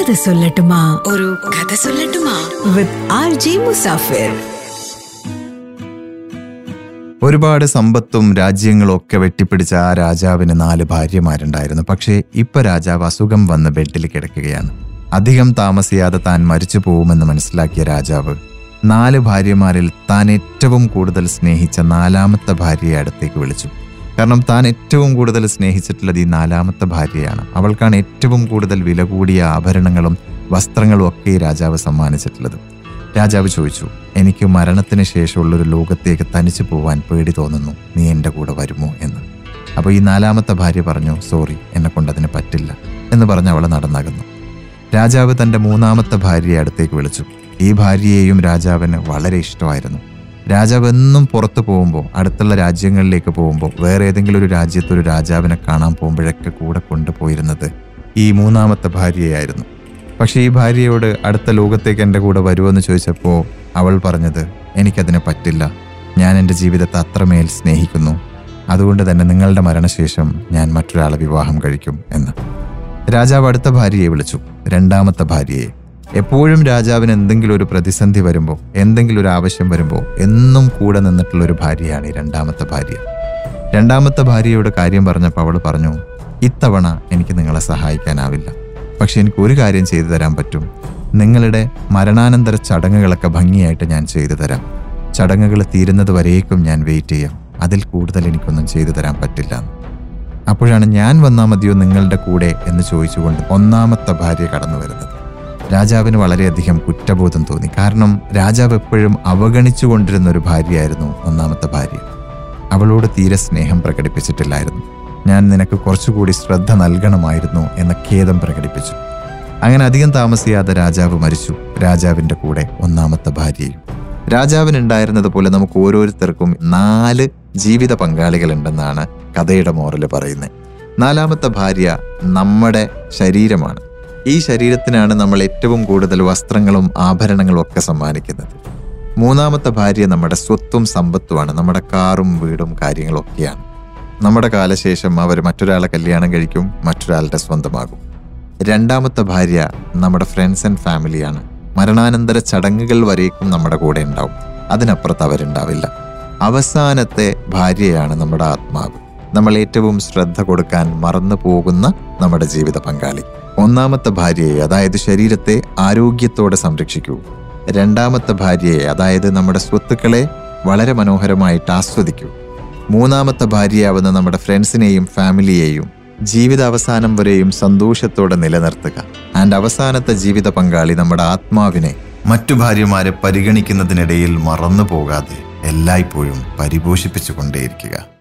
കഥ സൊല്ലട്ടുമാ. ഒരു കഥ സൊല്ലട്ടുമാ. വിത്ത് ആർ ജി മുസാഫിർ ഒരുപാട് സമ്പത്തും രാജ്യങ്ങളും ഒക്കെ വെട്ടിപ്പിടിച്ച ആ രാജാവിന് നാല് ഭാര്യമാരുണ്ടായിരുന്നു. പക്ഷേ ഇപ്പൊ രാജാവ് അസുഖം വന്ന് ബെഡിൽ കിടക്കുകയാണ്. അധികം താമസിയാതെ താൻ മരിച്ചു പോകുമെന്ന് മനസ്സിലാക്കിയ രാജാവ് നാല് ഭാര്യമാരിൽ താൻ ഏറ്റവും കൂടുതൽ സ്നേഹിച്ച നാലാമത്തെ ഭാര്യയെ അടുത്തേക്ക് വിളിച്ചു. കാരണം താൻ ഏറ്റവും കൂടുതൽ സ്നേഹിച്ചിട്ടുള്ളത് ഈ നാലാമത്തെ ഭാര്യയാണ്. അവൾക്കാണ് ഏറ്റവും കൂടുതൽ വില കൂടിയ ആഭരണങ്ങളും വസ്ത്രങ്ങളും ഒക്കെ രാജാവ് സമ്മാനിച്ചിട്ടുള്ളത്. രാജാവ് ചോദിച്ചു എനിക്ക് മരണത്തിന് ശേഷമുള്ളൊരു ലോകത്തേക്ക് തനിച്ചു പോവാൻ പേടി തോന്നുന്നു. നീ എന്റെ കൂടെ വരുമോ? എന്ന്. അപ്പോൾ ഈ നാലാമത്തെ ഭാര്യ പറഞ്ഞു സോറി എന്നെ കൊണ്ടതിന് പറ്റില്ല എന്ന് പറഞ്ഞ് അവൾ നടന്നകന്നു. രാജാവ് തന്റെ മൂന്നാമത്തെ ഭാര്യയെ അടുത്തേക്ക് വിളിച്ചു. ഈ ഭാര്യയെയും രാജാവിന് വളരെ ഇഷ്ടമായിരുന്നു. രാജാവ് എന്നും പുറത്ത് പോകുമ്പോൾ അടുത്തുള്ള രാജ്യങ്ങളിലേക്ക് പോകുമ്പോൾ വേറെ ഏതെങ്കിലും ഒരു രാജ്യത്ത് ഒരു രാജാവിനെ കാണാൻ പോകുമ്പോഴൊക്കെ കൂടെ കൊണ്ടുപോയിരുന്നത് ഈ മൂന്നാമത്തെ ഭാര്യയായിരുന്നു. പക്ഷേ ഈ ഭാര്യയോട് അടുത്ത ലോകത്തേക്ക് എന്റെ കൂടെ വരുമെന്ന് ചോദിച്ചപ്പോൾ അവൾ പറഞ്ഞത് എനിക്കതിന് പറ്റില്ല. ഞാൻ എന്റെ ജീവിതത്തെ അത്രമേൽ സ്നേഹിക്കുന്നു. അതുകൊണ്ട് തന്നെ നിങ്ങളുടെ മരണശേഷം ഞാൻ മറ്റൊരാളെ വിവാഹം കഴിക്കും എന്ന്. രാജാവ് അടുത്ത ഭാര്യയെ വിളിച്ചു രണ്ടാമത്തെ ഭാര്യയെ. എപ്പോഴും രാജാവിന് എന്തെങ്കിലും ഒരു പ്രതിസന്ധി വരുമ്പോൾ എന്തെങ്കിലും ഒരു ആവശ്യം വരുമ്പോൾ എന്നും കൂടെ നിന്നിട്ടുള്ള ഒരു ഭാര്യയാണ് ഈ രണ്ടാമത്തെ ഭാര്യ. രണ്ടാമത്തെ ഭാര്യയുടെ കാര്യം പറഞ്ഞപ്പോൾ അവൾ പറഞ്ഞു ഇത്തവണ എനിക്ക് നിങ്ങളെ സഹായിക്കാനാവില്ല. പക്ഷെ എനിക്ക് ഒരു കാര്യം ചെയ്തു തരാൻ പറ്റും. നിങ്ങളുടെ മരണാനന്തര ചടങ്ങുകളൊക്കെ ഭംഗിയായിട്ട് ഞാൻ ചെയ്തു തരാം. ചടങ്ങുകൾ തീരുന്നത് വരേക്കും ഞാൻ വെയിറ്റ് ചെയ്യാം. അതിൽ കൂടുതൽ എനിക്കൊന്നും ചെയ്തു തരാൻ പറ്റില്ല. അപ്പോഴാണ് ഞാൻ വന്നാൽ മതിയോ നിങ്ങളുടെ കൂടെ എന്ന് ചോദിച്ചുകൊണ്ട് ഒന്നാമത്തെ ഭാര്യ കടന്നു വരുന്നത് രാജാവിന് വളരെയധികം കുറ്റബോധം തോന്നി. കാരണം രാജാവ് എപ്പോഴും അവഗണിച്ചുകൊണ്ടിരുന്ന ഒരു ഭാര്യയായിരുന്നു ഒന്നാമത്തെ ഭാര്യ. അവളോട് തീരെ സ്നേഹം പ്രകടിപ്പിച്ചിട്ടില്ലായിരുന്നു. ഞാൻ നിനക്ക് കുറച്ചുകൂടി ശ്രദ്ധ നൽകണമായിരുന്നു എന്ന ഖേദം പ്രകടിപ്പിച്ചു. അങ്ങനെ അധികം താമസിയാതെ രാജാവ് മരിച്ചു. രാജാവിന്റെ കൂടെ ഒന്നാമത്തെ ഭാര്യയും. രാജാവിനുണ്ടായിരുന്നത് പോലെ നമുക്ക് ഓരോരുത്തർക്കും നാല് ജീവിത പങ്കാളികളുണ്ടെന്നാണ് കഥയുടെ മോറൽ പറയുന്നത്. നാലാമത്തെ ഭാര്യ നമ്മുടെ ശരീരമാണ്. ഈ ശരീരത്തിനാണ് നമ്മൾ ഏറ്റവും കൂടുതൽ വസ്ത്രങ്ങളും ആഭരണങ്ങളും ഒക്കെ സമ്മാനിക്കുന്നത്. മൂന്നാമത്തെ ഭാര്യ നമ്മുടെ സ്വത്തും സമ്പത്തുമാണ്. നമ്മുടെ കാറും വീടും കാര്യങ്ങളും ഒക്കെയാണ്. നമ്മുടെ കാലശേഷം അവർ മറ്റൊരാളെ കല്യാണം കഴിക്കും മറ്റൊരാളുടെ സ്വന്തമാകും. രണ്ടാമത്തെ ഭാര്യ നമ്മുടെ ഫ്രണ്ട്സ് ആൻഡ് ഫാമിലിയാണ് മരണാനന്തര ചടങ്ങുകൾ വരേക്കും നമ്മുടെ കൂടെ ഉണ്ടാവും. അതിനപ്പുറത്ത് അവരുണ്ടാവില്ല. അവസാനത്തെ ഭാര്യയാണ് നമ്മുടെ ആത്മാവ്. നമ്മൾ ഏറ്റവും ശ്രദ്ധ കൊടുക്കാൻ മറന്നു പോകുന്ന നമ്മുടെ ജീവിത പങ്കാളി. ഒന്നാമത്തെ ഭാര്യയെ അതായത് ശരീരത്തെ ആരോഗ്യത്തോടെ സംരക്ഷിക്കൂ. രണ്ടാമത്തെ ഭാര്യയെ അതായത് നമ്മുടെ സ്വത്തുക്കളെ വളരെ മനോഹരമായിട്ട് ആസ്വദിക്കൂ. മൂന്നാമത്തെ ഭാര്യയാവുന്ന നമ്മുടെ ഫ്രണ്ട്സിനെയും ഫാമിലിയെയും ജീവിത അവസാനം വരെയും സന്തോഷത്തോടെ നിലനിർത്തുക. ആൻഡ് അവസാനത്തെ ജീവിത പങ്കാളി നമ്മുടെ ആത്മാവിനെ മറ്റു ഭാര്യമാരെ പരിഗണിക്കുന്നതിനിടയിൽ മറന്നു പോകാതെ എല്ലായ്പ്പോഴും പരിപോഷിപ്പിച്ചുകൊണ്ടേയിരിക്കുക.